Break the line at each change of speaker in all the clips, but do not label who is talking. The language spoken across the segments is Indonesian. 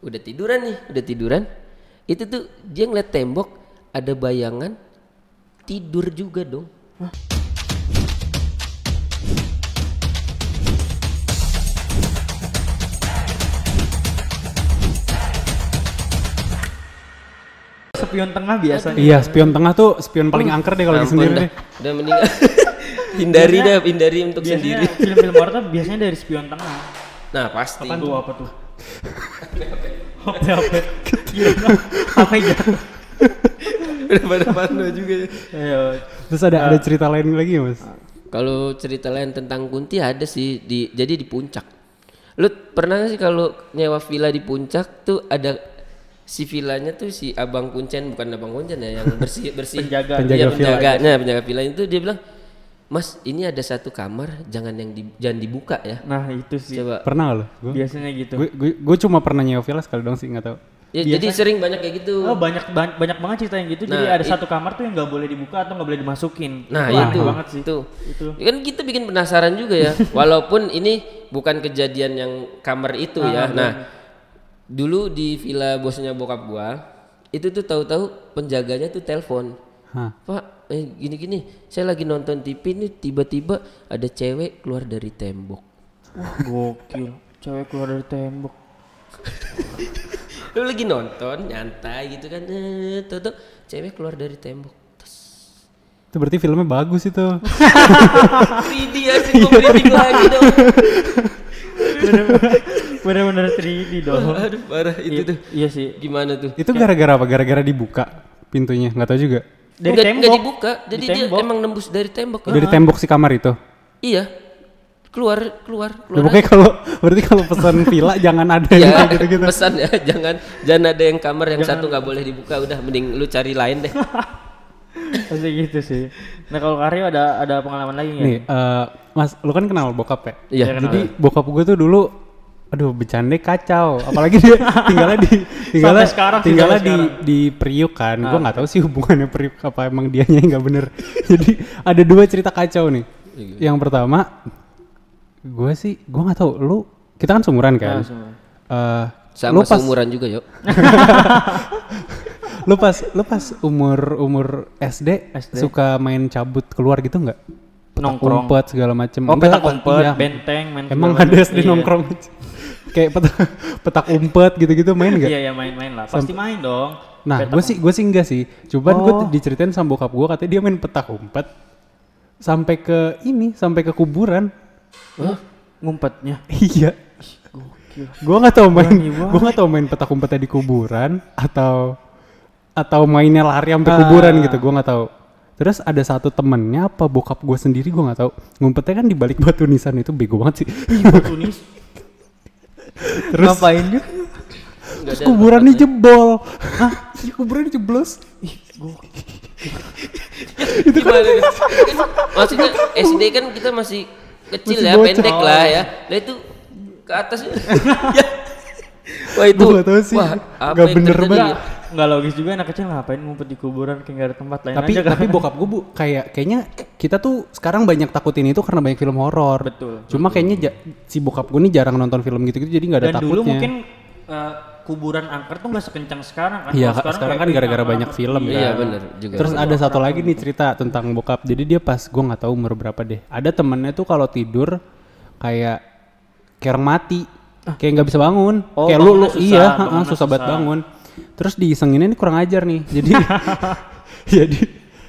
udah tiduran nih udah tiduran itu tuh dia ngeliat tembok ada bayangan tidur juga dong
Spion tengah biasanya.
Iya, spion tengah tuh spion paling angker deh kalau di sendiri
dah.
deh.
udah mendingan hindari dah hindari untuk
Biasanya
sendiri
film-film horor tuh biasanya dari spion tengah.
nah pasti
Apa tuh apa tuh? Apa apa? Gimana? Apa ya?
udah pada parno juga ya.
Ayo.
Terus ada ada cerita lain lagi ya, Mas?
Kalau cerita lain tentang Kunti ada sih di jadi di puncak. Lu pernah gak sih kalau nyewa villa di puncak tuh ada si villanya tuh si abang kuncen bukan abang kuncen ya yang bersih bersih
Penjaga.
Penjaga
Iya,
villa.
penjaganya penjaga villa itu dia bilang Mas ini ada satu kamar jangan yang di, jangan dibuka ya
Nah itu sih.
coba
Pernah nggak lo? Gue
Biasanya gitu.
gue gue gue cuma pernah nyewa villa sekali dong sih nggak tahu.
ya, jadi sering banyak kayak gitu
Oh banyak ban- banyak banget cerita yang gitu. jadi
Nah,
ada
it-
satu kamar tuh yang nggak boleh dibuka atau nggak boleh dimasukin.
Nah
Itu aneh
itu
banget sih.
Itu.
Itu.
Ya Kan kita bikin penasaran juga ya. Walaupun ini bukan kejadian yang kamar itu ya. Nah, dulu di villa bosnya bokap gua, itu tuh tahu-tahu penjaganya tuh telepon.
Hah.
Pak, eh, gini-gini, saya lagi nonton TV nih tiba-tiba ada cewek keluar dari tembok.
Wah gokil. Cewek keluar dari tembok.
Lu lagi nonton nyantai gitu kan, eh, tuh cewek keluar dari tembok.
Itu berarti filmnya bagus itu.
3D aja gua merinding lagi dong.
Bener-bener 3D dong.
Aduh, parah itu
Iya-
tuh.
Iya sih.
Gimana tuh?
itu gara-gara apa? Gara-gara dibuka pintunya, nggak tahu juga.
Dari
Nggak-
tembok.
nggak dibuka, jadi
Di
dia
tembok.
emang nembus dari tembok.
Dari tembok si kamar itu.
Iya, keluar, keluar,
Ya,
keluar.
pokoknya kalau berarti kalau pesan villa jangan ada yang
ya,
kayak gitu-gitu.
pesan ya, jangan, jangan ada yang kamar yang satu nggak boleh dibuka. Udah, mending lu cari lain deh.
Pasti gitu sih. Nah kalau Karyo ada ada pengalaman lagi nggak?
Nih, eh, Mas, lu kan kenal bokap ya?
Iya.
Jadi bokap gue tuh dulu aduh bercanda kacau apalagi dia tinggalnya di tinggalnya
Sampai sekarang
tinggalnya di
sekarang. Ah.
di Priuk kan gue nggak tahu sih hubungannya Priuk apa emang dianya yang nggak bener jadi ada dua cerita kacau nih
Iya,
yang pertama gue sih gue nggak tahu lu kita kan seumuran kan
Ah, seumuran.
Eh,
Sama
lu pas
seumuran juga yuk.
lu pas lu pas umur umur SD,
SD.
suka main cabut keluar gitu nggak
Nongkrong.
umpet segala macem
Oh petak umpet,
iya.
benteng, main
Emang ada
macam.
SD
Iya.
nongkrong kayak petak, petak umpet gitu-gitu main nggak?
Iya ya main-main lah. Pasti main dong.
Nah, gue sih gue sih enggak sih. Cuman gue
Oh.
diceritain sama bokap gue katanya dia main petak umpet sampai ke ini, sampai ke kuburan.
Hah? Ngumpetnya.
iya. Gue nggak tahu main, gue nggak tahu main petak umpetnya di kuburan atau atau mainnya lari sampai
Ah.
kuburan gitu. Gue nggak tahu. Terus ada satu temennya apa bokap gue sendiri gue nggak tahu. Ngumpetnya kan di balik batu nisan itu bego banget sih.
Ih, batu nis.
Terus
Ngapain juga?
Terus
ada
kuburannya jebol. Hah? Iya kuburannya jeblos.
Gimana nih? Kan Maksudnya SD kan kita masih kecil
Masih
ya,
bocah.
pendek lah ya. Lah itu ke atas. Ya. Wah itu.
Gua nggak tahu sih.
Wah, apa
Nggak
yang
bener
terjadi
banget.
Nggak logis juga anak kecil ngapain ngumpet di kuburan kayak nggak ada tempat lain
tapi
aja kan.
tapi bokap gue bu kayak kayaknya kita tuh sekarang banyak takutin itu karena banyak film horor
Betul,
cuma kayaknya ja- si bokap gue nih jarang nonton film gitu gitu jadi nggak ada
Dan
takutnya
dulu mungkin eh, kuburan angker tuh nggak sekencang sekarang kan.
Iya,
Kalau
sekarang kan gara-gara banyak film kan.
Iya benar juga.
Terus ada satu lagi nih cerita tentang bokap. Jadi dia pas gue nggak tahu umur berapa deh. Ada temennya tuh kalau tidur kayak kayak orang mati, kayak nggak bisa bangun.
Oh,
kayak lu, lu
susah,
iya,
bangunnya
susah banget
susah.
bangun. Terus diisenginnya ini kurang ajar nih. Jadi ya di,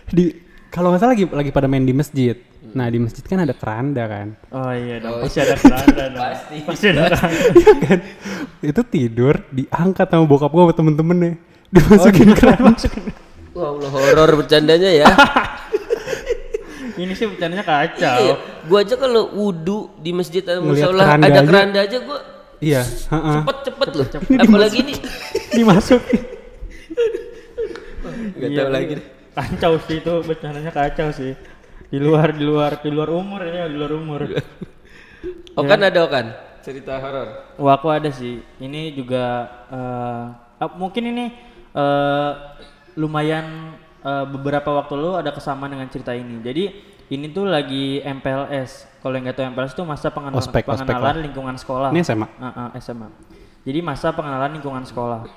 di kalau nggak salah lagi lagi pada main di masjid. Nah di masjid kan ada keranda kan.
Oh iya dong, pasti ada keranda dong.
Pasti.
Pasti ada keranda.
Iya kan? Itu tidur diangkat sama bokap gue sama temen-temennya. Dimasukin
Oh,
keranda.
Wah, Allah horor bercandanya ya.
Ini sih bercandanya kacau.
Iya, gua aja kalau wudhu di masjid atau musola
keranda
ada
aja.
keranda aja gua
Iya, heeh.
cepet-cepet loh. Apalagi ini
dimasukin.
nggak
Iya,
tahu lagi. deh.
Kacau sih itu bercandanya kacau sih. Di luar di luar di luar umur ini di luar umur.
Okan ada Okan cerita horor.
Wah aku ada sih. Ini juga eh, mungkin ini eh, lumayan eh, beberapa waktu lalu ada kesamaan dengan cerita ini. Jadi ini tuh lagi MPLS. Kalau yang nggak tahu MPLS itu masa pengenal-
Ospek, ospek
pengenalan
lah.
lingkungan sekolah.
Ini SMA.
Ah, ah, SMA. Jadi masa pengenalan lingkungan sekolah.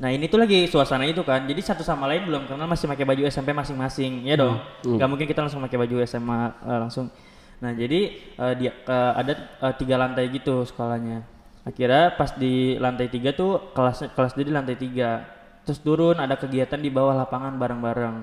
Nah ini tuh lagi suasana itu kan, jadi satu sama lain belum kenal masih pakai baju SMP masing-masing, ya dong. Gak mungkin kita langsung pakai baju SMA eh, langsung. Nah jadi eh, dia eh, ada eh, tiga lantai gitu sekolahnya. Akhirnya pas di lantai tiga tuh kelas kelas dia di lantai tiga. Terus turun ada kegiatan di bawah lapangan bareng-bareng.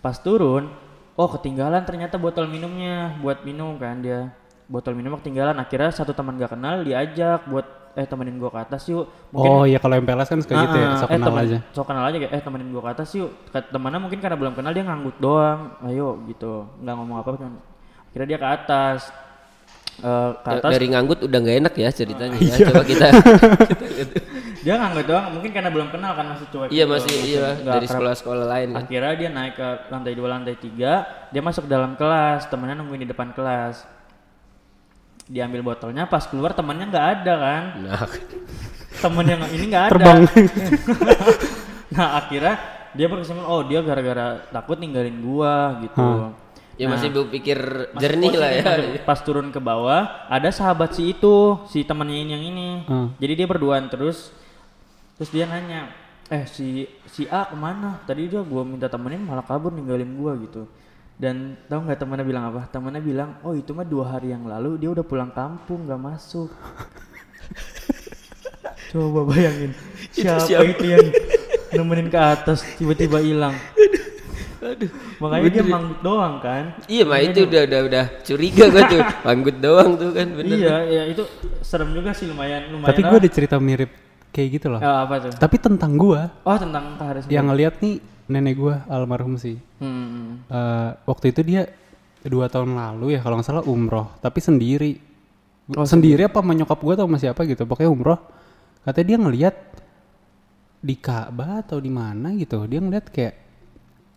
Pas turun, oh ketinggalan ternyata botol minumnya buat minum kan dia. Botol minum ketinggalan. Akhirnya satu teman gak kenal diajak buat eh temenin gua ke atas yuk.
Oh iya kalau MPLS kan suka gitu ya, sok
eh,
kenal
temen-
aja.
sok kenal aja kayak eh temenin gua ke atas yuk. Temannya mungkin karena belum kenal dia nganggut doang. Ayo gitu. nggak ngomong apa cuman akhirnya dia ke atas. Eh, ke
Da-
atas
Dari nganggut udah nggak enak ya ceritanya.
Iya.
ya. Coba kita.
dia nganggut doang mungkin karena belum kenal kan masih cuek.
iya
gitu,
masih iya
nggak
dari sekolah-sekolah lain kan.
Akhirnya dia naik ke lantai dua, lantai tiga, dia masuk dalam kelas, temennya nungguin di depan kelas. Diambil botolnya, pas keluar temannya nggak ada kan,
Nah,
temen yang ini nggak ada.
Terbang.
nah akhirnya dia berkesimpulan, oh dia gara-gara takut ninggalin gua gitu.
ya masih berpikir
Masih
jernih lah ya.
Pas turun ke bawah, ada sahabat si itu, si temennya ini yang ini.
Hmm.
Jadi dia berduaan terus, terus dia nanya, eh si si A ke mana? Tadi dia gua minta temenin malah kabur ninggalin gua gitu. Dan tahu nggak temennya bilang apa? Temennya bilang, oh itu mah dua hari yang lalu dia udah pulang kampung nggak masuk. Coba bayangin siapa, itu yang nemenin ke atas tiba-tiba hilang. Makanya dia manggut doang kan?
Iya, mah itu udah udah udah curiga gua tuh. Manggut doang tuh kan bener.
Iya, ya itu serem juga sih lumayan lumayan.
Tapi gue ada cerita mirip kayak gitu loh.
Ah, apa tuh?
Tapi tentang gua.
Oh tentang Kak Haris.
yang ngeliat nih nenek gua almarhum sih.
Hmm.
Eh, waktu itu dia dua tahun lalu ya kalau nggak salah umroh. Tapi sendiri. Sendiri. Apa sama nyokap gua atau sama siapa gitu pokoknya umroh. Katanya dia ngeliat di Ka'bah atau di mana gitu. Dia ngeliat kayak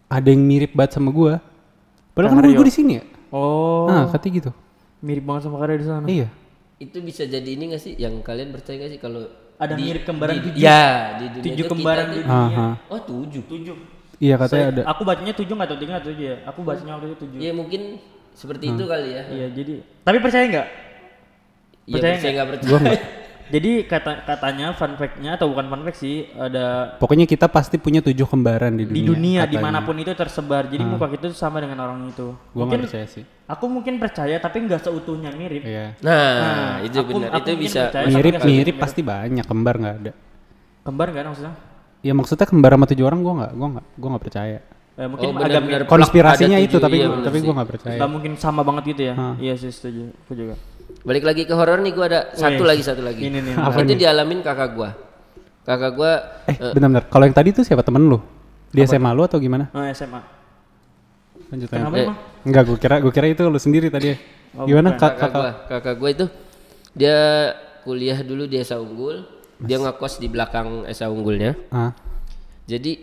ada yang mirip banget sama gua. Padahal kan gua di sini ya?
Oh,
nah katanya gitu.
Mirip banget sama Kak Haris di sana.
iya.
Itu bisa jadi ini gak sih? Yang kalian percaya gak sih kalau
Ada
di-
mirip kembaran
di-
tujuh.
Ya, di dunia
Tujuh kembaran di dunia.
Aha.
Oh, tujuh.
Tujuh.
iya katanya
Saya-
ada
Aku bacanya tujuh nggak tahu tiga atau tujuh ya. Aku bacanya waktu itu tujuh.
Ya mungkin seperti itu kali ya.
Iya, jadi. Tapi percaya nggak?
Iya,
Percaya
percaya nggak percaya.
Jadi kata katanya fun fact-nya atau bukan fun fact sih ada
pokoknya kita pasti punya tujuh kembaran di dunia
di dunia
katanya.
di mana pun itu tersebar. Jadi muka kita tuh sama dengan orang itu.
gua nggak percaya sih
Aku mungkin percaya tapi nggak seutuhnya mirip.
iya
Nah, itu
aku-
benar.
aku
Itu
mungkin
bisa
sama
mirip pasti banyak kembar nggak ada
Kembar nggak maksudnya?
ya maksudnya kembar sama tujuh orang gua nggak gua nggak gua nggak percaya
Eh, mungkin
Oh,
agak mirip.
plak
konspirasinya
ada
itu tapi
iya
gua- tapi
sih.
gua nggak percaya
Nggak mungkin sama banget gitu ya. Iya sih setuju. Aku juga.
Balik lagi ke horor nih gua ada satu
Wih,
lagi satu lagi.
ini nih,
Apa
itu dialamin kakak gua. Kakak gua
eh benar-benar kalau yang tadi tuh siapa temen lu di SMA lu atau gimana
Oh, SMA.
lanjut
Kenapa
lanjut.
emang?
enggak gua kira gua kira itu lu sendiri tadi ya.
Oh,
gimana
bukan.
kak
kakak
kakak
gua, kakak gua itu dia kuliah dulu di Esa Unggul. Dia ngekos di belakang Esa Unggulnya.
ah
Jadi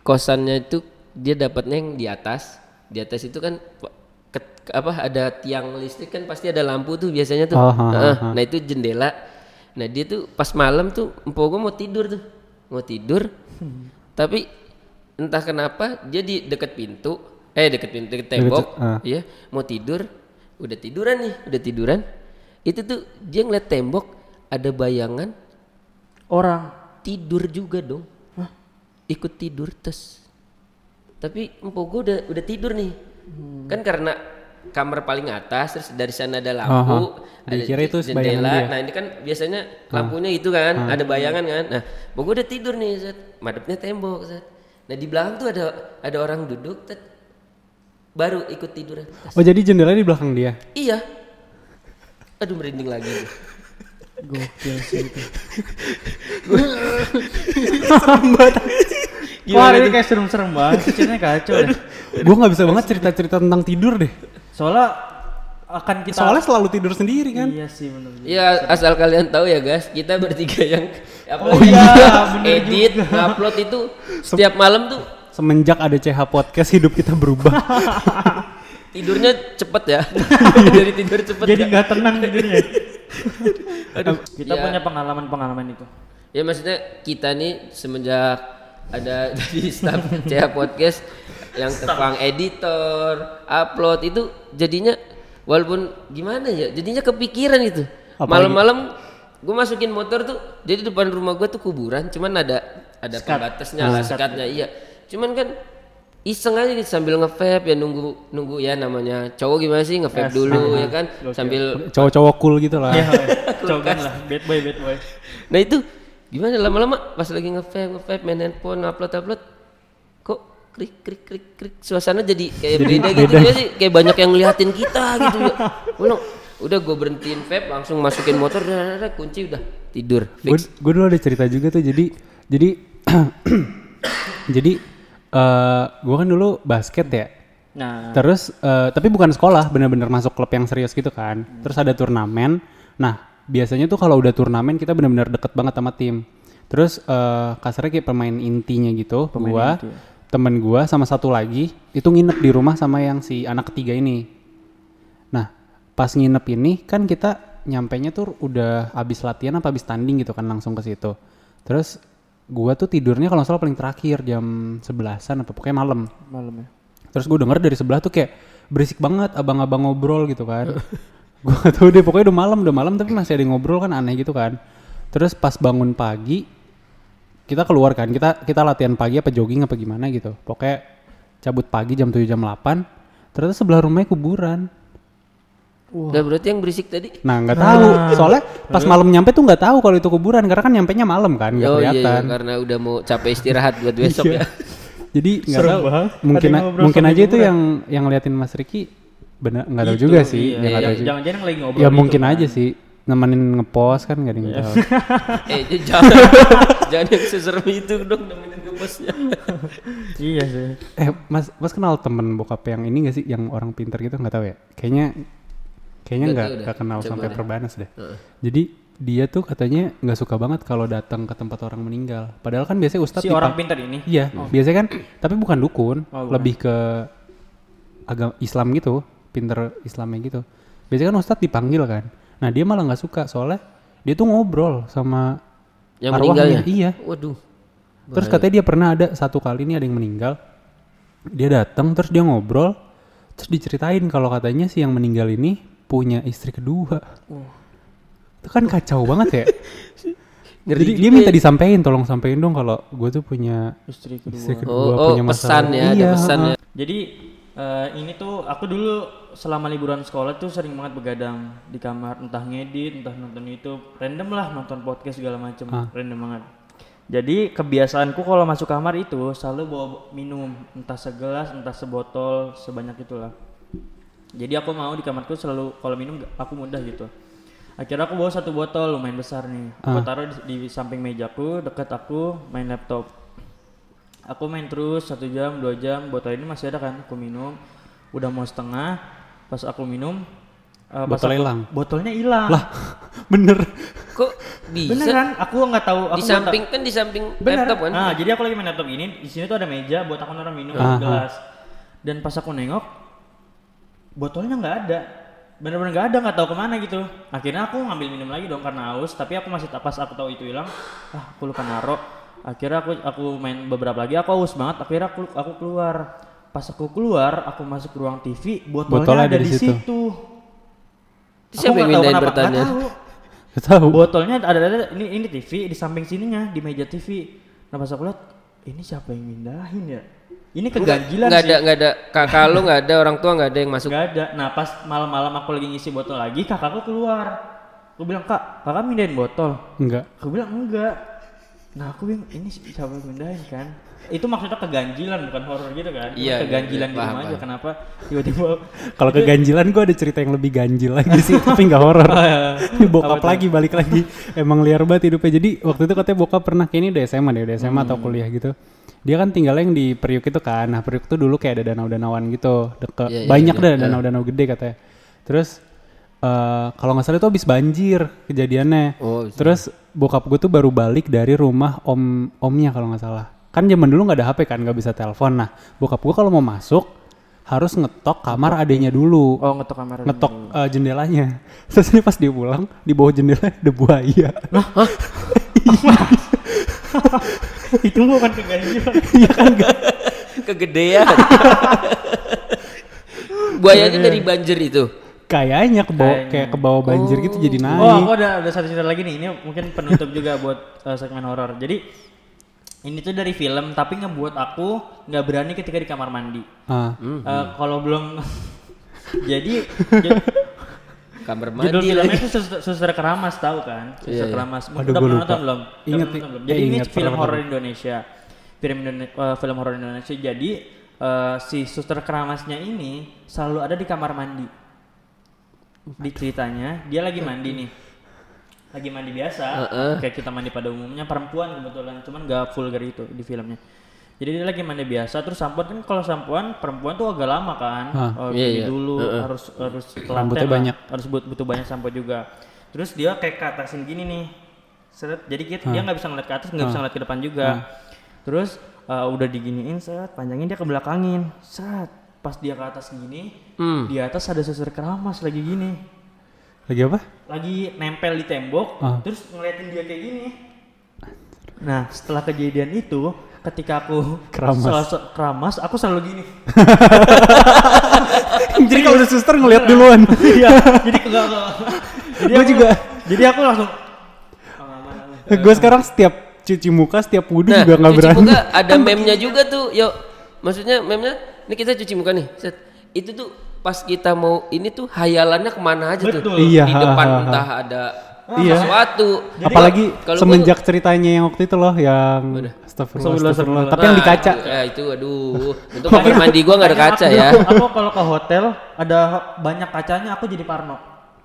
kosannya itu dia dapatnya yang di atas. Di atas itu kan apa ada tiang listrik kan pasti ada lampu tuh biasanya tuh.
Oh, ha, ha, ha.
Nah itu jendela. Nah dia tuh pas malam tuh empok gua mau tidur tuh, mau tidur. Tapi entah kenapa dia di deket pintu, eh deket pintu deket tembok,
ah.
iya mau tidur, udah tiduran nih, udah tiduran. Itu tuh dia ngeliat tembok ada bayangan
Orang.
tidur juga dong ikut tidur tes tapi empok gue udah udah tidur nih kan karena kamar paling atas terus dari sana ada lampu
Aha.
ada
Dikira itu
jendela.
dia.
nah ini kan biasanya lampunya itu kan ada bayangan kan. Nah gue udah tidur nih set madepnya tembok set nah di belakang tuh ada ada orang duduk set baru ikut tidur tes.
oh jadi jendela di belakang dia?
Iya. Aduh merinding lagi
Gokil sih itu. Wah, ini kayak serem-serem banget. Ceritanya kacau deh.
gua nggak bisa banget cerita cerita tentang tidur deh
Soalnya akan kita
soalnya selalu tidur sendiri kan
Iya sih benar.
Ya asal kalian tahu ya guys, kita bertiga yang
Oh
apalagi
iya,
kita
bener
edit, upload itu setiap malam tuh
semenjak ada CH podcast hidup kita berubah
tidurnya cepet ya. Dari tidur cepet.
Jadi
ya.
nggak tenang tidurnya.
Aduh.
Kita
Ya.
punya pengalaman-pengalaman itu.
Ya maksudnya kita nih semenjak ada jadi staff CH podcast yang tukang editor, upload itu jadinya walaupun gimana ya, jadinya kepikiran itu. Malam-malam gue masukin motor tuh jadi depan rumah gue tuh kuburan cuman ada ada pembatasnya lah sekatnya iya. Cuman kan iseng aja gitu sambil nge-vape ya nunggu nunggu ya namanya cowok gimana sih nge-vape dulu ya kan sambil
Cowok-cowok cool gitu lah.
Iya, cogan lah, bad boy, bad boy.
nah itu gimana lama-lama? Pas lagi nge-vape nge-vape main handphone upload upload. Kok krik krik krik krik? Suasana jadi kayak beda gitu ya sih. Kayak banyak yang ngeliatin kita gitu. Ya udah udah gue berhentiin vape langsung masukin motor dah, dah, dah, kunci udah tidur
Gue dulu ada cerita juga tuh jadi jadi jadi eh gue kan dulu basket ya.
Nah,
Terus eh, tapi bukan sekolah, bener-bener masuk klub yang serius gitu kan. Terus ada turnamen. Nah biasanya tuh kalau udah turnamen kita bener-bener deket banget sama tim. Terus eh kasarnya kayak pemain intinya gitu. gua, temen gua sama satu lagi itu nginep di rumah sama yang si anak ketiga ini. Nah pas nginep ini kan kita nyampenya tuh udah habis latihan apa habis tanding gitu kan langsung ke situ. Terus gua tuh tidurnya kalau salah paling terakhir jam 11-an apa pokoknya malam.
malam ya.
Terus gue denger dari sebelah tuh kayak berisik banget abang-abang ngobrol gitu kan. gue gak tau deh pokoknya udah malam udah malam tapi masih ada yang ngobrol kan aneh gitu kan. Terus pas bangun pagi kita keluar kan kita kita latihan pagi apa jogging apa gimana gitu. Pokoknya cabut pagi jam 7 jam 8 ternyata sebelah rumahnya kuburan.
udah berarti yang berisik tadi
Nah nggak tahu soalnya pas malam nyampe tuh nggak tahu kalau itu kuburan karena kan nyampe nya malam kan nggak
oh iya, iya
kelihatan.
karena udah mau capek istirahat buat besok ya
Jadi nggak tahu
banget.
mungkin mungkin aja itu yang yang ngeliatin Mas Riki bener nggak tahu juga sih
iya.
ya tahu
Jangan-. Jangan-jangan lagi ngobrol.
Ya
gitu
mungkin
kan.
aja sih nemenin ngepost kan gak ada yang tahu.
eh j- jangan jangan yang seserem itu dong nemenin ke bosnya
Iya sih.
eh Mas Mas kenal temen bokap yang ini gak sih yang orang pinter gitu nggak tahu ya? Kayaknya kayaknya
Nggak
nggak kenal
Coba
sampai
deh.
perbanas deh. Jadi dia tuh katanya nggak suka banget kalau datang ke tempat orang meninggal. Padahal kan biasanya ustadz
Si orang pintar ini.
Iya, biasanya kan tapi bukan dukun,
Oh, bukan.
lebih ke agama Islam gitu, pinter Islamnya gitu. Biasanya kan ustadz dipanggil kan. Nah, dia malah nggak suka soalnya dia tuh ngobrol sama
yang
arwahnya.
meninggalnya
Iya.
waduh
Terus katanya dia pernah ada satu kali nih ada yang meninggal. Dia datang terus dia ngobrol, terus diceritain kalau katanya si yang meninggal ini punya istri kedua. Itu kan kacau banget ya.
Ngeri
Jadi dia minta disampaikan, tolong sampein dong kalau gue tuh punya
Istri kedua.
istri kedua
oh, oh
punya
pesan
masalah.
ya ada
Iya,
pesan ya
Jadi eh, ini tuh aku dulu selama liburan sekolah tuh sering banget begadang di kamar entah ngedit entah nonton YouTube random lah nonton podcast segala macem random banget. Jadi kebiasaanku kalau masuk kamar itu selalu bawa minum entah segelas entah sebotol sebanyak itulah. Jadi aku mau di kamarku selalu kalau minum aku mudah gitu. Akhirnya aku bawa satu botol lumayan besar nih. Aku taruh di, di samping mejaku dekat aku main laptop. Aku main terus satu jam dua jam botol ini masih ada kan aku minum. Udah mau setengah pas aku minum eh, pas
Botolnya
aku-
hilang?
botolnya hilang.
Lah, bener.
kok bisa?
Beneran aku nggak tahu aku
di samping
tahu.
kan di samping
Bener.
laptop kan?
Ah, jadi aku lagi main laptop ini di sini tuh ada meja buat aku naruh minum
Ah,
gelas. Dan pas aku nengok botolnya nggak ada. Bener-bener nggak ada nggak tahu ke mana gitu. Akhirnya aku ngambil minum lagi dong karena haus tapi aku masih pas aku tahu itu hilang ah aku lupa naruh akhirnya aku aku main beberapa lagi aku haus banget akhirnya aku aku keluar pas aku keluar aku masuk ke ruang TV botolnya,
Botolnya
ada,
ada
di
situ.
situ
Terus siapa yang
nggak tahu
mindahin
kenapa, nggak
bertanya?
tahu.
Gak tahu.
Botolnya ada, ada ini ini TV di samping sininya di meja TV. Nah pas aku lihat ini siapa yang mindahin ya? Ini keganjilan
nggak
sih.
ada nggak ada kakak lu nggak ada orang tua nggak ada yang masuk
Nggak ada. Nah pas malam-malam aku lagi ngisi botol lagi, kakakku keluar. Aku bilang kak, kakak mindahin botol.
Enggak.
Aku bilang enggak. Nah aku bilang ini siapa yang mindahin kan? Itu maksudnya keganjilan bukan horor gitu kan? Cuma
Iya,
keganjilan
iya,
di rumah aja. Kenapa tiba-tiba
Kalau keganjilan gue ada cerita yang lebih ganjil lagi sih, tapi nggak horor. Ini bokap lagi balik lagi. Emang liar banget hidupnya. Jadi waktu itu katanya bokap pernah kayak ini udah SMA deh, udah SMA atau kuliah gitu. Dia kan tinggalnya yang di Priuk itu kan. Nah, Priuk itu dulu kayak ada danau-danauan gitu, deket
Iya, iya,
banyak
iya.
dah danau-danau gede katanya. Terus eh kalau nggak salah itu habis banjir kejadiannya.
Oh, bisa.
Terus bokap gue tuh baru balik dari rumah om omnya kalau nggak salah. Kan zaman dulu nggak ada HP kan, nggak bisa telepon. Nah, bokap gue kalau mau masuk harus ngetok kamar adenya dulu
Oh ngetok kamera.
ngetok eh, jendelanya. Terus ini pas dia pulang di bawah jendela ada buaya.
itu bukan keganjilan.
Iya kan nggak?
kegedean buayanya dari banjir itu
kayaknya ke bawah
Kayaknya.
kayak ke bawah banjir gitu jadi naik.
Oh, aku ada ada satu cerita lagi nih. Ini mungkin penutup juga buat uh, segmen horor. Jadi ini tuh dari film tapi ngebuat aku nggak berani ketika di kamar mandi.
Ah.
Eh, kalau belum jadi
Kamar
judul
mandi
filmnya
lagi.
itu suster, suster keramas tahu kan? Suster
Iya, iya.
keramas.
Aduh,
Udah pernah nonton belum?
Ingat,
belum?
eh,
Jadi ini
ingat,
film horor. Indonesia. Film Indone- eh, film horor Indonesia. Jadi eh, si suster keramasnya ini selalu ada di kamar mandi. Di ceritanya dia lagi mandi nih. Lagi mandi biasa,
Heeh.
kayak kita mandi pada umumnya perempuan kebetulan, cuman gak vulgar itu di filmnya. Jadi dia lagi mandi biasa, terus sampoan kan kalau sampoan perempuan tuh agak lama kan,
Hah.
Oh,
Iya, iya.
dulu
Heeh.
harus harus
Rambutnya
lah,
banyak.
harus but- butuh banyak sampo juga. Terus dia kayak ke atasin gini nih, seret. Jadi kita, dia nggak bisa ngeliat ke atas, nggak bisa ngeliat ke depan juga. Terus uh, udah diginiin set, panjangin dia ke belakangin, set. Pas dia ke atas gini,
Hmm.
di atas ada suster keramas lagi gini,
Lagi apa?
lagi nempel di tembok,
Ah.
terus ngeliatin dia kayak gini. Nah, setelah kejadian itu, ketika aku
Keramas.
sel- keramas, aku selalu gini.
jadi kalau udah suster ngeliat duluan.
Iya, jadi enggak enggak. Jadi
Gua
aku-
juga.
Jadi aku langsung "Oh, aman, aman."
gue sekarang setiap cuci muka, setiap wudhu
Nah,
juga nggak
cuci
berani.
muka ada meme-nya juga tuh. Yuk, maksudnya meme-nya, ini kita cuci muka nih. Set. Itu tuh pas kita mau ini tuh hayalannya ke mana aja tuh.
Betul.
Iya,
Di
ha,
depan
ha, ha.
entah ada
Iya.
sesuatu.
Apalagi
kalau
semenjak ceritanya yang waktu itu loh, yang astagfirullah,
Astagfirullah,
astagfirullah. Tapi yang di
Nah,
kaca.
Ya itu aduh. Untuk kamar mandi gua nggak ada kaca ya.
Aku kalau ke hotel ada banyak kacanya, aku jadi parno.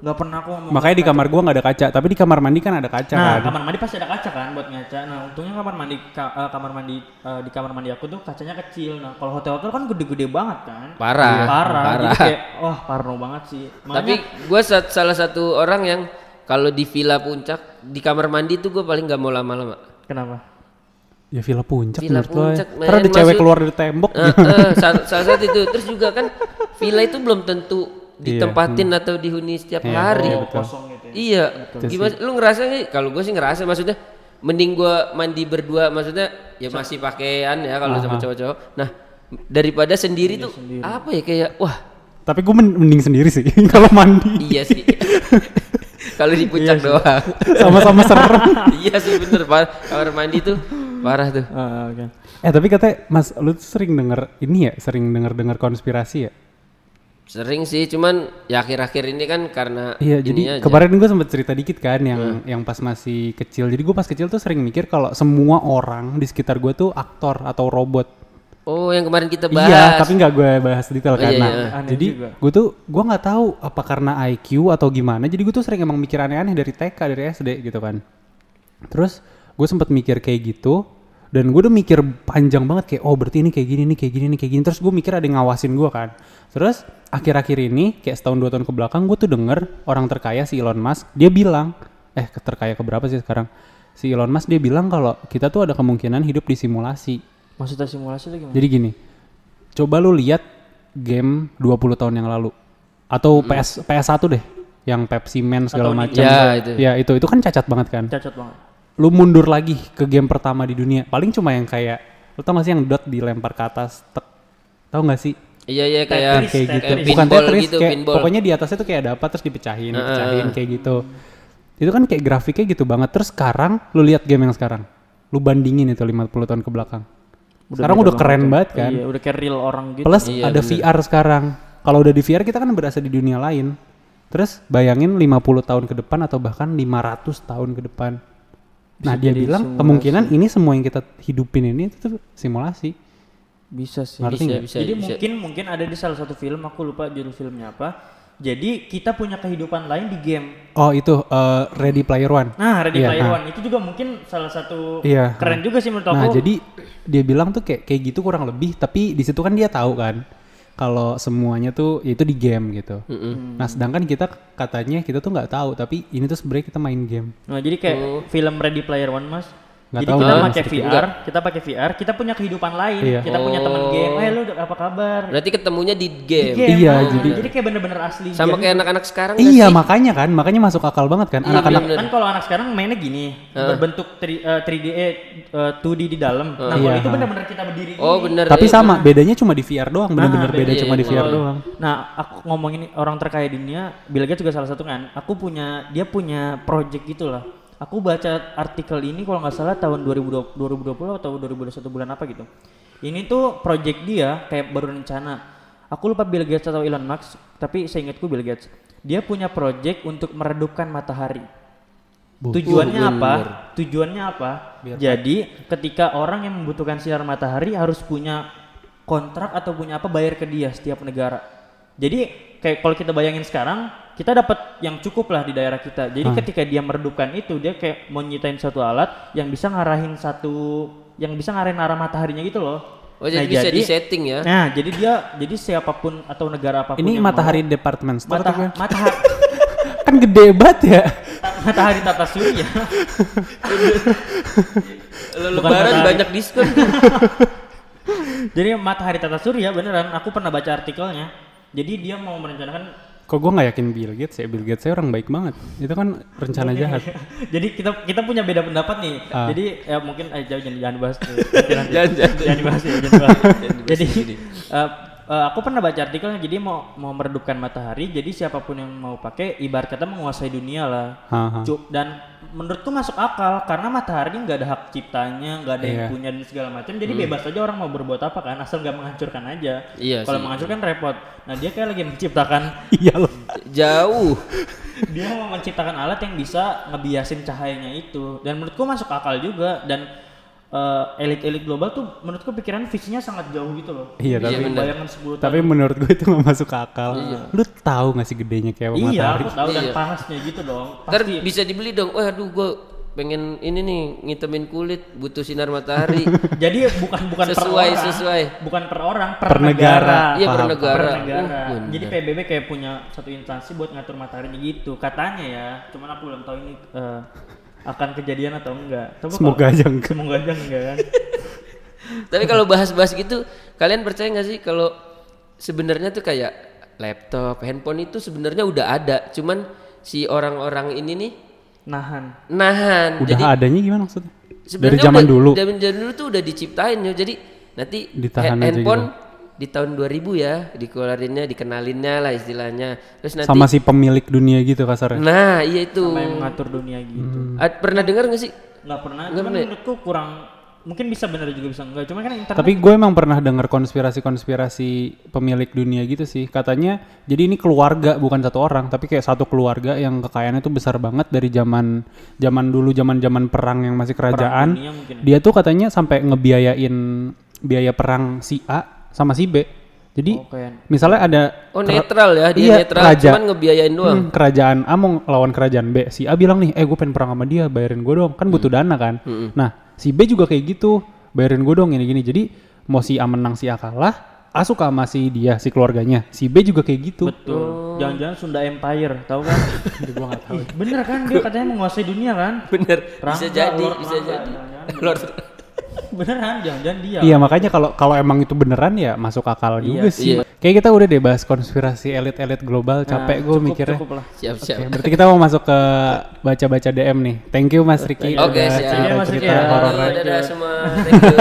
Gak pernah aku ngomong.
Makanya di kamar gua nggak ada kaca, tapi di kamar mandi kan ada kaca
Nah,
kan.
kamar mandi pasti ada kaca kan buat ngaca. Nah, untungnya kamar mandi ka- eh, kamar mandi eh, di kamar mandi aku tuh kacanya kecil. Nah, kalau hotel-hotel kan gede-gede banget kan.
Parah.
Parah.
Parah.
Jadi kayak wah, parno banget sih.
Tapi
Makanya
gue salah satu orang yang kalau di villa puncak di kamar mandi tuh gue paling nggak mau lama-lama.
kenapa?
Ya villa puncak
Villa
menurut lo ya.
puncak, men.
Karena ada cewek keluar dari tembok.
Eh, eh, sa- salah satu itu terus juga kan villa itu belum tentu
Iya,
ditempatin atau dihuni setiap
Iya,
hari.
iya,
Oh,
betul.
kosong gitu ya.
Iya. Gimana? Lu ngerasa nih? Kalau gue sih ngerasa maksudnya mending gua mandi berdua maksudnya ya masih pakaian ya kalau sama cowok-cowok. Nah daripada sendiri tuh apa ya kayak wah
Tapi gue mending sendiri sih kalau mandi.
iya sih. kalau di puncak doang.
Sama-sama serem.
iya sih bener Pak. Kamar mandi tuh parah tuh.
Ah, oke.
Eh tapi katanya Mas lu tuh sering denger ini ya, sering denger-denger konspirasi ya?
Sering sih, cuman ya akhir-akhir ini kan karena
Iya, jadi
aja.
kemarin gue sempet cerita dikit kan yang yang pas masih kecil. Jadi gue pas kecil tuh sering mikir kalau semua orang di sekitar gue tuh aktor atau robot.
Oh, yang kemarin kita bahas.
Iya, tapi nggak gue bahas detail
Oh,
kan.
iya,
Nah,
iya.
Aneh
jadi gue tuh gue nggak tahu apa karena IQ atau gimana. Jadi gue tuh sering emang mikir aneh-aneh dari TK dari SD gitu kan. Terus gue sempet mikir kayak gitu dan gue udah mikir panjang banget kayak oh berarti ini kayak gini nih kayak gini nih kayak gini terus gue mikir ada yang ngawasin gue kan terus akhir-akhir ini kayak setahun dua tahun ke belakang gue tuh denger orang terkaya si Elon Musk dia bilang eh terkaya ke berapa sih sekarang si Elon Musk dia bilang kalau kita tuh ada kemungkinan hidup di simulasi
Maksudnya simulasi lagi gimana?
jadi gini, coba lu lihat game 20 tahun yang lalu atau PS PS1 deh, yang Pepsi Man segala macam.
Ya, itu.
Ya, itu itu kan cacat banget kan.
Cacat banget.
Lu mundur lagi ke game pertama di dunia, paling cuma yang kayak lu tau gak sih yang dot dilempar ke atas, tek, tau gak sih?
Iya iya kayak
Tetris,
Kayak gitu.
kayak
Bukan
pinball
Tetris,
gitu,
kayak
pinball.
pokoknya di atasnya tuh kayak ada apa terus dipecahin, dipecahin kayak gitu. Itu kan kayak grafiknya gitu banget. Terus sekarang lu lihat game yang sekarang. Lu bandingin itu 50 tahun ke belakang. sekarang
beda
udah keren banget kan.
Iya, udah kayak real orang gitu.
Plus
Iya,
ada
bener.
VR sekarang. Kalau udah di VR kita kan berasa di dunia lain. Terus bayangin 50 tahun ke depan atau bahkan 500 tahun ke depan. Nah, dia bilang
simulasi.
kemungkinan ini semua yang kita hidupin ini itu tuh simulasi.
Bisa sih.
Ngerti
bisa,
nggak?
bisa,
Jadi
bisa.
mungkin mungkin ada di salah satu film aku lupa judul filmnya apa. Jadi kita punya kehidupan lain di game.
Oh, itu eh, Ready Player One.
Nah, Ready
Iya,
Player
nah.
One itu juga mungkin salah satu
Iya,
keren juga sih menurut aku.
Nah, jadi dia bilang tuh kayak kayak gitu kurang lebih, tapi di situ kan dia tahu kan kalau semuanya tuh itu di game gitu.
Mm-mm.
Nah, sedangkan kita katanya kita tuh nggak tahu, tapi ini tuh sebenarnya kita main game.
Nah, jadi kayak
Oh.
film Ready Player One Mas.
Nggak
Jadi
tahu
kita pakai VR, kita pakai VR, kita punya kehidupan lain.
Iya.
Kita punya teman
Oh.
game. Eh lu apa kabar?
Berarti ketemunya di
Di
game.
game.
Iya,
Oh,
jadi-
jadi kayak bener-bener asli.
Sama
game
kayak anak-anak sekarang
Iya
sih?
makanya kan, makanya masuk akal banget kan.
Iya,
Anak-anak
bener.
Kan kalau anak sekarang mainnya gini, berbentuk 3, eh, 3D eh, eh, 2D di dalam. Nah, kalau
Iya.
itu bener-bener kita berdiri
Oh bener.
tapi
iya.
sama, bedanya cuma di VR doang, bener-bener
Nah,
beda
beda,
cuma di
iya,
VR doang.
Nah, aku ngomongin orang terkaya di dunia, Bill Gates juga salah satu kan. Aku punya, dia punya project gitu lah. Aku baca artikel ini kalau nggak salah tahun 2020, 2020 atau 2021 bulan apa gitu. Ini tuh project dia kayak baru rencana. Aku lupa Bill Gates atau Elon Musk, tapi seingatku Bill Gates. Dia punya project untuk meredupkan matahari.
Bu.
Tujuannya
Oh,
apa? Tujuannya apa? Jadi ketika orang yang membutuhkan sinar matahari harus punya kontrak atau punya apa bayar ke dia setiap negara. Jadi kayak kalau kita bayangin sekarang kita dapat yang cukup lah di daerah kita. Jadi
Hmm.
ketika dia meredupkan itu dia kayak mau nyitain satu alat yang bisa ngarahin satu yang bisa ngarahin arah mataharinya gitu loh.
Oh jadi bisa di setting ya?
Nah, jadi dia jadi siapa pun atau negara apa pun
Ini
yang
matahari
mau,
department store
mata, matahari
kan gede banget ya.
matahari tata surya.
Lebaran banyak diskon.
Jadi matahari tata surya beneran, aku pernah baca artikelnya. Jadi dia mau merencanakan
Kok gue nggak yakin Bill Gates ya? Bill Gates saya orang baik banget. Itu kan rencana jahat.
Jadi kita kita punya beda pendapat nih.
Ah.
Jadi ya mungkin eh, jangan, jangan bahas.
Jangan, jangan.
jangan dibahas ya, jangan jadi. Eh, eh, aku pernah baca artikelnya jadi mau mau meredupkan matahari jadi siapa pun yang mau pakai ibarat kata menguasai dunia lah.
Haha.
Cu- dan menurutku masuk akal karena matahari nggak ada hak ciptanya, nggak ada yang
Iya.
punya dan segala macam. Jadi bebas aja orang mau berbuat apa kan, asal nggak menghancurkan aja.
Iya
Kalau menghancurkan repot. Nah dia kayak lagi menciptakan
Iya loh.
Jauh.
dia mau menciptakan alat yang bisa ngebiasin cahayanya itu dan menurutku masuk akal juga dan eh, elit-elit global tuh menurutku pikiran visinya sangat jauh gitu loh
Iya, tapi-
bayangan 10 tahun
Tapi menurut gue itu gak masuk akal. Lu tahu gak sih gedenya kayak
iya
matahari?
aku tahu dan
Iya.
panasnya gitu dong
Ntar
pasti
bisa dibeli dong. Waduh gua pengen ini nih ngitemin kulit butuh sinar matahari.
jadi bukan bukan per
Sesuai,
orang
sesuai.
bukan per orang per,
Per negara.
negara,
Iya per
per
negara.
negara.
Uh, bener.
jadi PBB kayak punya satu instansi buat ngatur mataharinya gitu katanya ya cuman aku belum tahu ini eh, akan kejadian atau enggak Coba
Semoga
kalau-
aja enggak.
semoga aja enggak kan
Tapi kalau bahas-bahas gitu, kalian percaya nggak sih kalau sebenarnya tuh kayak laptop, handphone itu sebenarnya udah ada, cuman si orang-orang ini nih
nahan
nahan.
Udah
Jadi
adanya gimana maksudnya? Dari zaman
udah-
dulu.
Dari zaman dulu tuh udah diciptain ya. Jadi nanti
Ditahan
ha-
aja
handphone
gitu.
Di tahun 2000 ya, dikeluarinnya, dikenalinnya lah istilahnya. Terus nanti
Sama si pemilik dunia gitu kasarnya.
Nah, iya itu.
sama yang mengatur dunia gitu
Ad- pernah dengar nggak sih?
nggak pernah
Nggak
cuman
pernah ya?
menurutku kurang mungkin bisa bener juga bisa enggak cuman kan internet
Tapi gue emang pernah dengar konspirasi-konspirasi pemilik dunia gitu sih. Katanya jadi ini keluarga bukan satu orang, tapi kayak satu keluarga yang kekayaannya tuh besar banget dari zaman zaman dulu zaman-zaman perang yang masih kerajaan.
dunia mungkin ya.
Dia tuh katanya sampai ngebiayain biaya perang si A sama si B. Jadi
Oh, kayak-
misalnya ada
Oh, netral ya, dia
Iya,
netral,
raja.
cuman ngebiayain doang.
Hmm, kerajaan A mau lawan kerajaan B. Si A bilang nih, eh gue pengen perang sama dia, bayarin gue dong. Kan butuh
Hmm.
dana kan. Nah, si B juga kayak gitu, bayarin gue dong ini gini. Jadi mau si A menang si A kalah, A suka sama si dia, si keluarganya. Si B juga kayak gitu.
betul jangan-jangan Sunda Empire tahu kan
gua nggak tahu.
Bener kan dia katanya menguasai dunia kan
Bener, bisa
Rangga,
jadi,
Lord
bisa jadi. Lord-
beneran jangan-jangan dia
Iya makanya kalau kalau emang itu beneran ya masuk akal juga sih.
iya.
Kayak kita udah deh bahas konspirasi elit-elit global, capek gue
cukup,
mikirnya.
cukup lah
Siap, siap.
Oke, berarti kita mau masuk ke baca-baca DM nih. Thank you Mas Riki.
Oke,
udah
siap.
Iya, Mas Riki
cerita-cerita
ya.
horor.
Dadah semua. Thank you.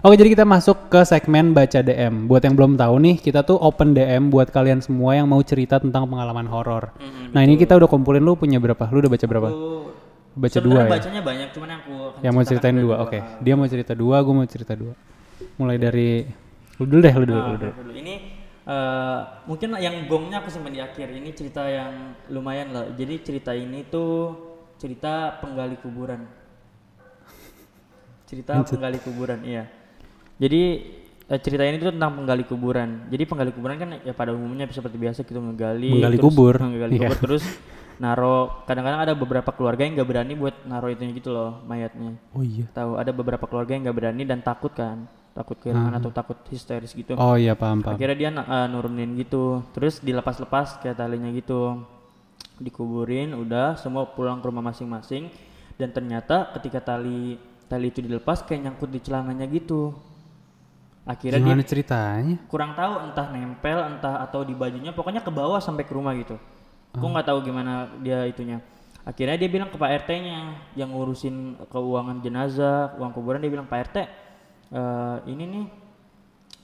Oke, jadi kita masuk ke segmen baca DM. Buat yang belum tahu nih, kita tuh open DM buat kalian semua yang mau cerita tentang pengalaman horor. nah, ini kita udah kumpulin lu punya berapa? Lu udah baca berapa?
Aku
Baca
sebenarnya
dua ya.
bacanya banyak cuman yang aku
Yang mau ceritain dua.
dua
Oke.
hal.
Dia mau cerita dua, gue mau cerita dua. Mulai dari lu dulu deh, lu dulu,
Ah,
lu dulu.
dulu. Ini eh, mungkin yang gongnya aku simpan di akhir. Ini cerita yang lumayan lah. Jadi cerita ini tuh cerita penggali kuburan. Cerita penggali kuburan, iya. Jadi eh, cerita ini tuh tentang penggali kuburan. Jadi penggali kuburan kan ya pada umumnya seperti biasa kita menggali,
Menggali
terus-
kubur.
menggali kubur terus naro. Kadang-kadang ada beberapa keluarga yang nggak berani buat naro itu gitu loh mayatnya
Oh iya.
tahu ada beberapa keluarga yang nggak berani dan takut kan takut kehilangan atau takut histeris gitu
Oh iya, paham, paham.
akhirnya dia eh, nurunin gitu terus dilepas-lepas kayak talinya gitu dikuburin udah semua pulang ke rumah masing-masing dan ternyata ketika tali tali itu dilepas kayak nyangkut di celananya gitu akhirnya
Gimana
dia
ceritanya?
kurang tahu entah nempel entah atau di bajunya pokoknya ke bawah sampai ke rumah gitu aku nggak tahu gimana dia itunya akhirnya dia bilang ke pak rt nya yang ngurusin keuangan jenazah uang kuburan dia bilang pak rt eh, ini nih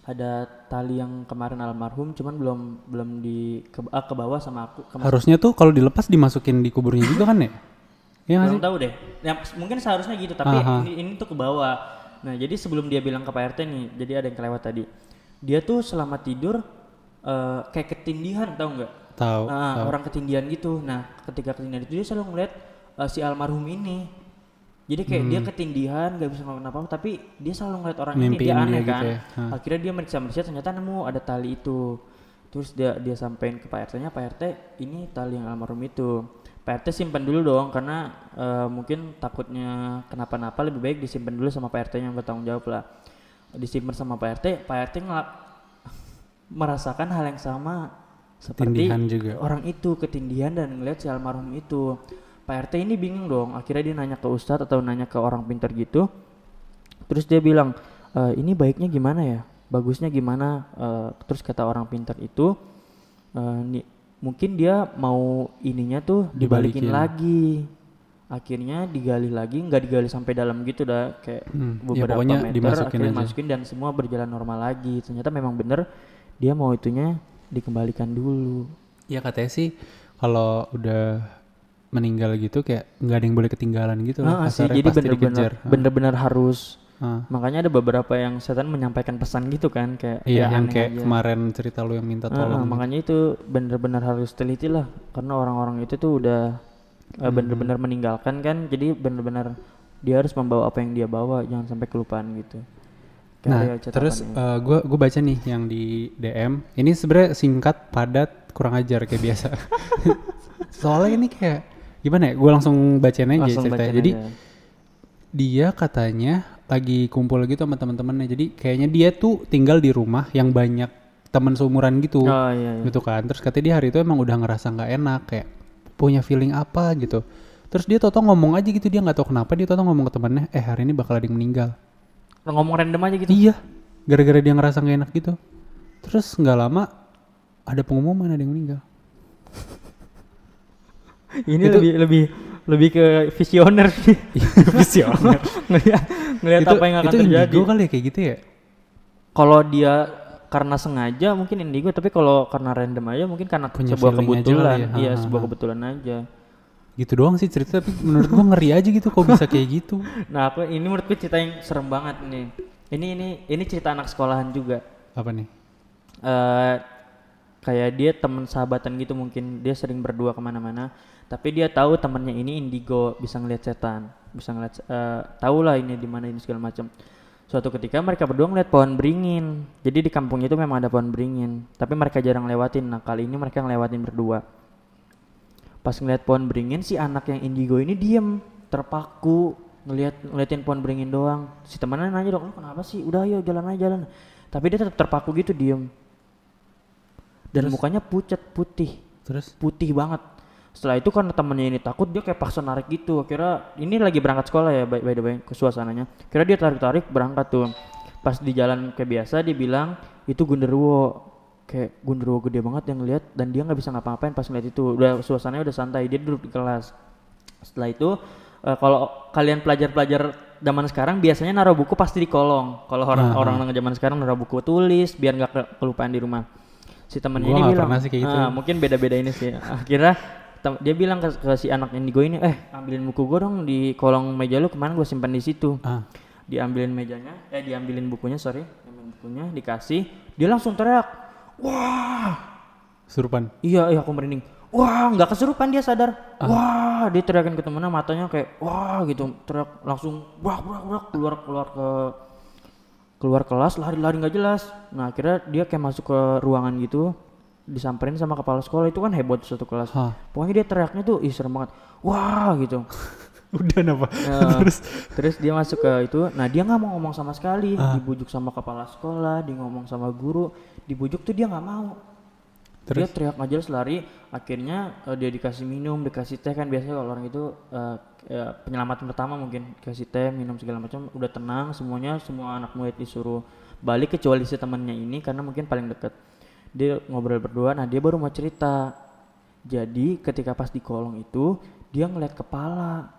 ada tali yang kemarin almarhum cuman belum belum di ke, ah, ke bawah sama aku ke
Harusnya tuh kalau dilepas dimasukin di kuburnya juga kan ya? Sih?
Belum tahu deh. Ya, mungkin seharusnya gitu, tapi
Aha.
ini, ini tuh ke bawah. Nah, jadi sebelum dia bilang ke Pak RT nih, jadi ada yang kelewat tadi. Dia tuh selama tidur eh, kayak ketindihan, tahu nggak?
Tahu.
Nah, orang ketindihan gitu. Nah, ketika ketindihan itu dia selalu ngeliat eh, si almarhum ini. Jadi kayak dia ketindihan, gak bisa ngelakuin apa-apa, tapi dia selalu ngeliat orang ini,
Mimpiin
dia aneh
dia gitu
kan.
ya. Hah.
Akhirnya dia meriksa-meriksa, ternyata nemu ada tali itu. Terus dia dia sampein ke Pak RT-nya, Pak RT ini tali yang almarhum itu. Pak RT simpan dulu dong, karena eh, mungkin takutnya kenapa-napa lebih baik disimpan dulu sama Pak RT yang bertanggung jawab lah. Disimpan sama Pak RT, Pak RT ngelak merasakan hal yang sama seperti
juga.
orang itu ketindihan dan ngeliat si almarhum itu. Pak RT ini bingung dong. Akhirnya dia nanya ke ustadz atau nanya ke orang pintar gitu. Terus dia bilang, "E, ini baiknya gimana ya? Bagusnya gimana? Eh, terus kata orang pintar itu, "Eh, ni- mungkin dia mau ininya tuh dibalikin,
Dibalikin.
lagi. Akhirnya digali lagi, nggak digali sampai dalam gitu dah, kayak
Hmm, ya
beberapa
pokoknya
meter.
dimasukin
akhirnya
aja.
masukin dan semua berjalan normal lagi. Ternyata memang bener dia mau itunya dikembalikan dulu.
Ya katanya sih kalau udah meninggal gitu kayak nggak ada yang boleh ketinggalan gitu.
Ah, sih, jadi bener-bener.
Ah.
bener-bener harus.
Ah.
Makanya ada beberapa yang setan menyampaikan pesan gitu kan, kayak
Iya,
ya
yang kayak
aja.
kemarin cerita lu yang minta
Ah,
tolong.
ah, makanya itu bener-bener harus teliti lah, karena orang-orang itu tuh udah eh,
Hmm.
bener-bener meninggalkan kan, jadi bener-bener dia harus membawa apa yang dia bawa, jangan sampai kelupaan gitu.
Nah,
ada cetakannya.
terus gue gue baca nih yang di DM. Ini sebenarnya singkat, padat, kurang ajar kayak biasa. Soalnya ini kayak gimana ya? Gue langsung bacain aja
Langsung
ceritanya.
bacain
Jadi
aja.
dia katanya lagi kumpul gitu sama teman-temannya. Jadi kayaknya dia tuh tinggal di rumah yang banyak teman seumuran gitu.
oh iya, iya.
gitu kan terus katanya dia hari itu emang udah ngerasa nggak enak kayak punya feeling apa gitu terus dia tau ngomong aja gitu dia nggak tahu kenapa dia tau ngomong ke temannya eh hari ini bakal ada yang meninggal
ngomong random aja gitu.
iya gara-gara dia ngerasa nggak enak gitu terus nggak lama ada pengumuman ada yang meninggal
Ini
Itu-
lebih lebih lebih ke visioner sih.
visioner
ngelihat ngelihat
itu,
apa yang akan
itu
terjadi.
indigo kali ya kayak gitu ya
Kalau dia karena sengaja mungkin indigo, tapi kalau karena random aja mungkin karena
Punya
sebuah kebetulan.
ya.
Iya,
Ha, ha,
sebuah
ha.
kebetulan aja.
Gitu doang sih cerita tapi menurut gua ngeri aja gitu kok bisa kayak gitu.
Nah, aku ini menurutku cerita yang serem banget nih. Ini ini ini cerita anak sekolahan juga.
apa nih?
Eh kayak dia teman sahabatan gitu mungkin. Dia sering berdua ke mana-mana. Tapi dia tahu temannya ini indigo bisa ngeliat setan bisa ngeliat eh tahu lah ini di mana ini segala macam. Suatu ketika mereka berdua ngeliat pohon beringin. Jadi di kampungnya itu memang ada pohon beringin tapi mereka jarang lewatin. Nah kali ini mereka ngelewatin berdua pas ngeliat pohon beringin si anak yang indigo ini diem terpaku ngeliat ngeliatin pohon beringin doang. Si temannya nanya dong lu kenapa sih? Udah ayo jalan aja jalan. Tapi dia tetap terpaku gitu diem. Dan mukanya pucat putih.
Terus?
Putih banget. Setelah itu karena temannya ini takut dia kayak paksa narik gitu. Kira ini lagi berangkat sekolah ya by, by the way ke suasananya. Kira dia tarik tarik berangkat tuh. Pas di jalan kayak biasa dia bilang itu gunderwo kayak gunderwo gede banget yang ngeliat dan dia nggak bisa ngapa-ngapain pas ngeliat itu. Udah suasananya udah santai dia duduk di kelas. Setelah itu eh, kalau kalian pelajar-pelajar zaman sekarang biasanya naruh buku pasti di kolong. Kalau orang orang zaman sekarang naruh buku tulis biar nggak ke- kelupaan di rumah. Si
Gua
ini bilang
sih kayak gitu.
"Ah, mungkin beda-beda ini sih. Akhirnya dia bilang ke, ke si anak indigo ini eh ambilin buku gue dong di kolong meja lu kemarin gue simpan di situ.
Ah.
Diambilin mejanya eh diambilin bukunya sorry diambilin bukunya dikasih dia langsung teriak wah.
Surupan
iya iya aku merinding. Wah nggak kesurupan dia sadar. Wah dia teriakin ke temennya matanya kayak wah gitu. Teriak langsung wah wah wah keluar keluar ke keluar kelas lari-lari nggak jelas. Nah akhirnya dia kayak masuk ke ruangan gitu disamperin sama kepala sekolah. Itu kan heboh satu kelas.
Hah.
pokoknya dia teriaknya tuh ih serem banget. Wah gitu
udah apa
Nah, terus? dia masuk ke itu. Nah dia nggak mau ngomong sama sekali. Dibujuk sama kepala sekolah dia ngomong sama guru. Dibujuk tuh dia nggak mau. Dia teriak jelas lari. Akhirnya eh, dia dikasih minum dikasih teh. Kan biasanya kalau orang itu eh, ya, penyelamatan pertama mungkin. Dikasih teh minum segala macam. Udah tenang semuanya semua anak murid disuruh balik. Kecuali si temannya ini karena mungkin paling deket. Dia ngobrol berdua. Nah dia baru mau cerita. Jadi ketika pas di kolong itu dia ngeliat kepala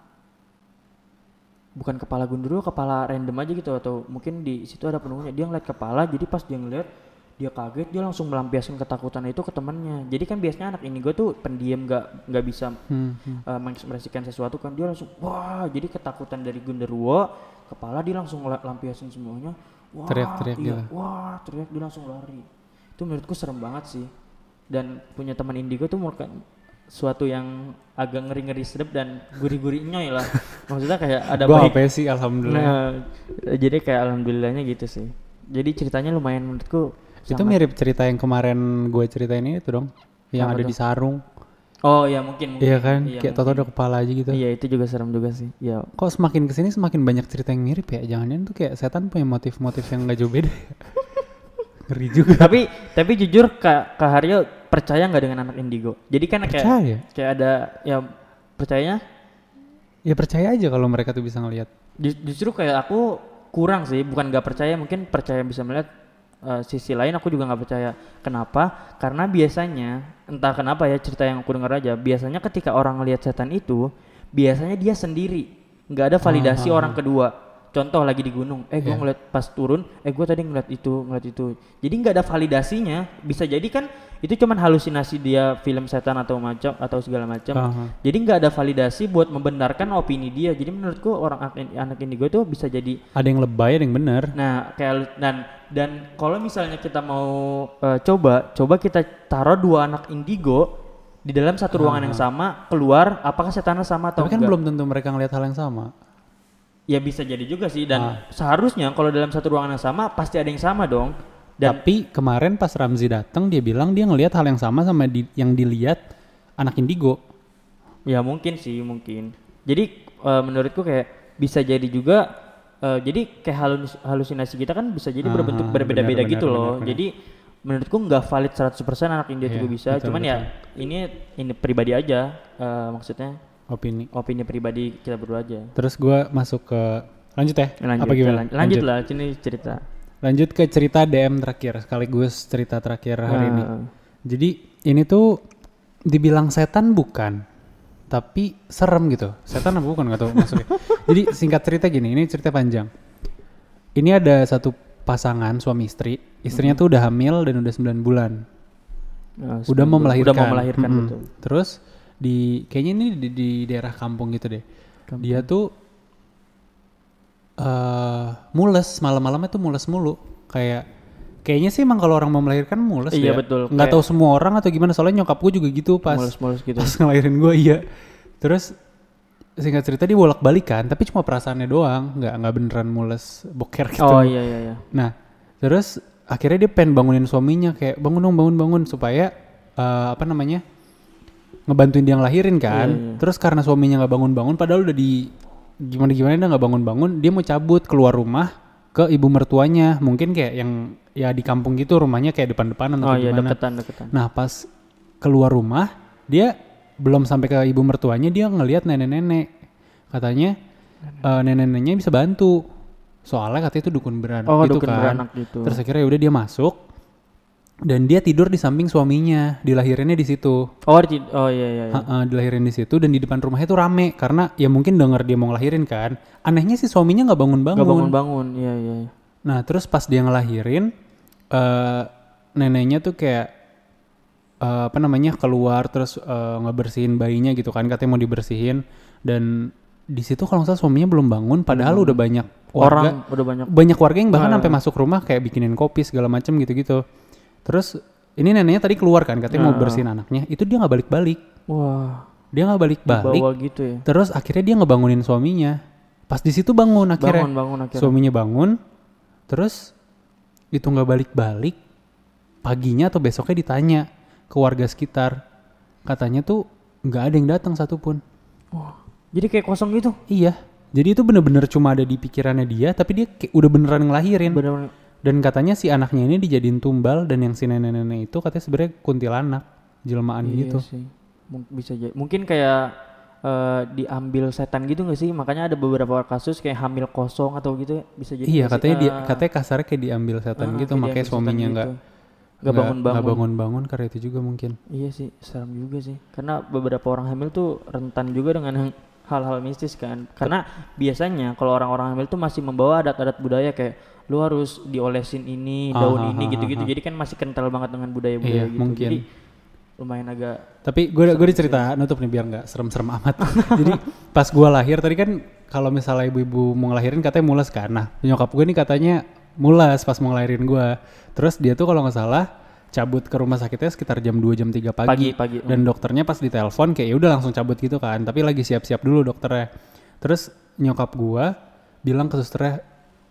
bukan kepala gundurwo kepala random aja gitu atau mungkin di situ ada penunggunya dia ngeliat kepala jadi pas dia ngeliat dia kaget dia langsung melampiaskan ketakutan itu ke temannya jadi kan biasanya anak ini gue tuh pendiam nggak nggak bisa
Hmm, hmm.
uh, mengekspresikan sesuatu kan. Dia langsung wah jadi ketakutan dari Gundurwo kepala dia langsung la- lampiasin semuanya. Wah
Teriak-teriak
iya,
gitu.
wah teriak dia langsung lari. Itu menurutku serem banget sih. Dan punya teman indigo tuh merupakan suatu yang agak ngeri-ngeri sedep dan gurih-gurih nyoy lah maksudnya kayak ada
Gua
baik
sih alhamdulillah.
nah jadi kayak alhamdulillahnya gitu sih jadi ceritanya lumayan menurutku
itu
sangat-
mirip cerita yang kemarin gue ceritain ini tuh dong. Yang
Apa
ada
tuh?
di sarung.
oh ya mungkin, mungkin.
Iya kan?
Iya,
Kayak toto ada kepala aja gitu.
iya itu juga serem juga sih ya
Kok semakin ke sini semakin banyak cerita yang mirip ya? Jangan-jangan tuh kayak setan punya motif-motif yang gak jauh beda. Ngeri juga.
tapi tapi jujur kak kak Haryo percaya nggak dengan anak indigo? Jadi kan kayak
Percaya.
kayak ada ya percayanya?
Ya percaya aja kalau mereka tuh bisa ngelihat.
ju- justru kayak aku kurang sih bukan nggak percaya mungkin percaya bisa melihat eh, sisi lain aku juga nggak percaya. Kenapa? Karena biasanya entah kenapa ya cerita yang aku dengar aja biasanya ketika orang ngelihat setan itu biasanya dia sendiri. Nggak ada validasi orang kedua contoh lagi di gunung eh gue
Iya.
ngeliat pas turun eh gue tadi ngeliat itu ngeliat itu jadi nggak ada validasinya bisa jadi kan itu cuman halusinasi dia film setan atau macam atau segala macam
Aha.
jadi nggak ada validasi buat membenarkan opini dia jadi menurutku orang anak- anak indigo itu bisa jadi
Ada yang lebay, ada yang bener.
nah kayak dan dan kalau misalnya kita mau eh, coba coba kita taruh dua anak indigo di dalam satu ruangan yang sama keluar apakah setannya sama atau
Tapi kan
enggak
belum tentu mereka ngelihat hal yang sama.
Ya bisa jadi juga sih dan
Ah.
seharusnya kalau dalam satu ruangan yang sama pasti ada yang sama dong dan
Tapi kemarin pas Ramzi datang dia bilang dia ngelihat hal yang sama sama di- yang dilihat anak indigo.
Ya mungkin sih mungkin. Jadi eh, menurutku kayak bisa jadi juga eh, jadi kayak halus- halusinasi kita kan bisa jadi berbentuk berbeda-beda
benar,
gitu
benar,
loh.
benar, benar.
Jadi menurutku nggak valid 100% anak India
Iya,
juga bisa.
betul,
Cuman ya ini ini pribadi aja eh, maksudnya
Opini.
opini pribadi kita berdua aja.
Terus gua masuk ke lanjut ya?
Lanjut,
Apa gimana?
lan- lanjut, lah sini cerita.
Lanjut ke cerita DM terakhir sekaligus cerita terakhir hari ini.
Nah,
Jadi ini tuh dibilang setan bukan, tapi serem gitu. Setan apa bukan nggak tahu maksudnya. Jadi singkat cerita gini, ini cerita panjang. Ini ada satu pasangan suami istri, istrinya tuh udah hamil dan udah 9 bulan.
nah,
Udah mau melahirkan.
Udah mau melahirkan
Mm-mm.
betul.
Terus di kayaknya ini di, di daerah kampung gitu deh. Dia tuh eh mules malam-malamnya tuh mules mulu. Kayak kayaknya sih emang kalau orang mau melahirkan mules
Iya,
ya.
betul.
Nggak
Kayak-
tahu semua orang atau gimana soalnya nyokap gue juga gitu pas
Mulus-mulus gitu.
pas ngelahirin gue iya. Terus singkat cerita dia bolak-balik kan, tapi cuma perasaannya doang, nggak nggak beneran mules boker gitu.
Oh iya iya iya.
Nah, terus akhirnya dia pengen bangunin suaminya kayak bangun dong bangun bangun supaya eh, apa namanya ngebantuin dia ngelahirin kan.
Iya, iya.
Terus karena suaminya nggak bangun-bangun, padahal udah di gimana gimana dia nggak bangun-bangun, dia mau cabut keluar rumah ke ibu mertuanya. Mungkin kayak yang ya di kampung gitu rumahnya kayak depan-depanan
Oh
atau
iya
gimana.
deketan deketan.
Nah pas keluar rumah dia belum sampai ke ibu mertuanya dia ngelihat nenek-nenek katanya eh, nenek-neneknya bisa bantu soalnya katanya itu dukun beranak
Oh,
gitu
dukun
kan.
beranak gitu.
Terus akhirnya udah dia masuk dan dia tidur di samping suaminya dilahirinnya di situ.
Oh di, oh iya iya. iya.
Ha-ha, dilahirin di situ dan di depan rumahnya itu rame karena ya mungkin denger dia mau ngelahirin kan. Anehnya sih suaminya nggak bangun-bangun.
Gak bangun bangun. Iya iya. iya.
Nah terus pas dia ngelahirin, eh neneknya tuh kayak eh, apa namanya keluar terus eh, ngebersihin bayinya gitu kan, katanya mau dibersihin dan di situ kalau nggak salah suaminya belum bangun, padahal udah banyak warga,
Orang udah banyak.
banyak warga yang bahkan
Ah.
sampai masuk rumah kayak bikinin kopi segala macem gitu-gitu. Terus ini neneknya tadi keluar kan, katanya mau
Ah.
bersihin anaknya, itu dia nggak balik-balik,
Wah.
dia nggak balik-balik.
Gitu ya.
Terus akhirnya dia ngebangunin suaminya. Pas di situ bangun akhirnya.
Bangun bangun akhirnya.
Suaminya bangun, terus itu nggak balik-balik. Paginya atau besoknya ditanya ke warga sekitar, katanya tuh nggak ada yang datang satupun.
Wah. Jadi kayak kosong gitu.
Iya, jadi itu bener-bener cuma ada di pikirannya dia, tapi dia kayak udah beneran ngelahirin.
Bener-bener.
Dan katanya si anaknya ini dijadiin tumbal dan yang si nenek-nenek itu katanya sebenarnya kuntilanak, jelmaan
Iya
gitu.
sih. Bisa jadi. Mungkin kayak eh, diambil setan gitu nggak sih? Makanya ada beberapa kasus kayak hamil kosong atau gitu bisa jadi.
Iya,
nggak sih?
katanya dia
Eh,
katanya kasarnya kayak diambil setan
ah,
gitu, makanya suaminya
gitu.
nggak
nggak bangun-bangun.
nggak bangun-bangun karena itu juga mungkin.
Iya sih, serem juga sih. Karena beberapa orang hamil tuh rentan juga dengan hal- hal-hal mistis kan. Karena biasanya kalau orang-orang hamil tuh masih membawa adat-adat budaya kayak lu harus diolesin ini,
Ah,
daun
ah,
ini
ah,
gitu-gitu.
ah.
Jadi kan masih kental banget dengan budaya-budaya
Iya,
gitu.
mungkin.
Jadi lumayan agak
Tapi gue gue cerita nutup nih biar nggak serem-serem amat. Jadi pas gue lahir tadi kan kalau misalnya ibu-ibu mau ngelahirin katanya mules kan. Nah nyokap gue nih katanya mules pas mau ngelahirin gue. Terus dia tuh kalau nggak salah cabut ke rumah sakitnya sekitar jam 2 jam 3 pagi.
Pagi, pagi,
Dan dokternya pas ditelepon kayak ya udah langsung cabut gitu kan. Tapi lagi siap-siap dulu dokternya. Terus nyokap gue bilang ke susternya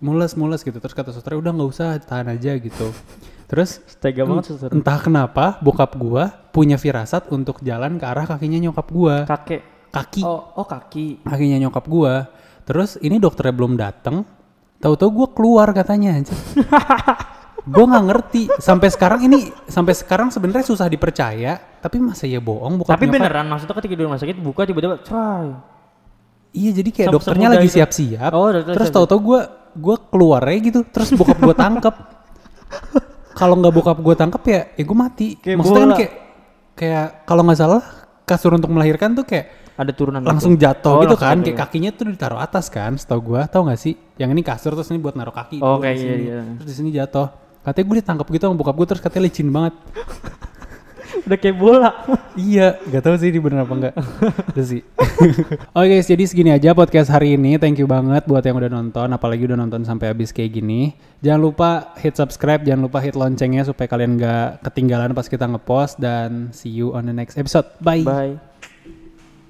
mules mules gitu. Terus kata susternya udah nggak usah tahan aja gitu. Terus
tega banget suster.
entah kenapa bokap gua punya firasat untuk jalan ke arah kakinya nyokap gua
Kakek.
kaki
Oh, oh kaki.
kakinya nyokap gua terus ini dokternya belum dateng tahu-tahu gua keluar katanya gua nggak ngerti sampai sekarang ini sampai sekarang sebenarnya susah dipercaya tapi masa ya bohong bokap
Tapi
nyokap?
beneran maksudnya ketika di rumah sakit buka tiba-tiba
iya jadi kayak
Sem-
dokternya lagi siap-siap
Oh, dokter
terus tahu-tahu gua gua keluarnya gitu terus bokap gua tangkep. Kalau nggak bokap gua tangkep ya ya gua mati.
Kayak
maksudnya kan kayak kayak kalau nggak salah kasur untuk melahirkan tuh kayak
Ada turunan gitu.
langsung jatuh
Oh,
gitu kan kayak
ya.
kakinya tuh ditaruh atas kan setahu gua. Tau nggak sih? Yang ini kasur terus ini buat naruh kaki.
Oh, kayak iya, iya.
terus di sini jatuh. Katanya gue ditangkap gitu sama bokap gue terus katanya licin banget
Udah kayak bola.
iya gak tahu sih ini bener apa enggak udah sih oke guys jadi segini aja podcast hari ini thank you banget buat yang udah nonton apalagi udah nonton sampai habis kayak gini jangan lupa hit subscribe jangan lupa hit loncengnya supaya kalian gak ketinggalan pas kita ngepost dan see you on the next episode bye.
Bye.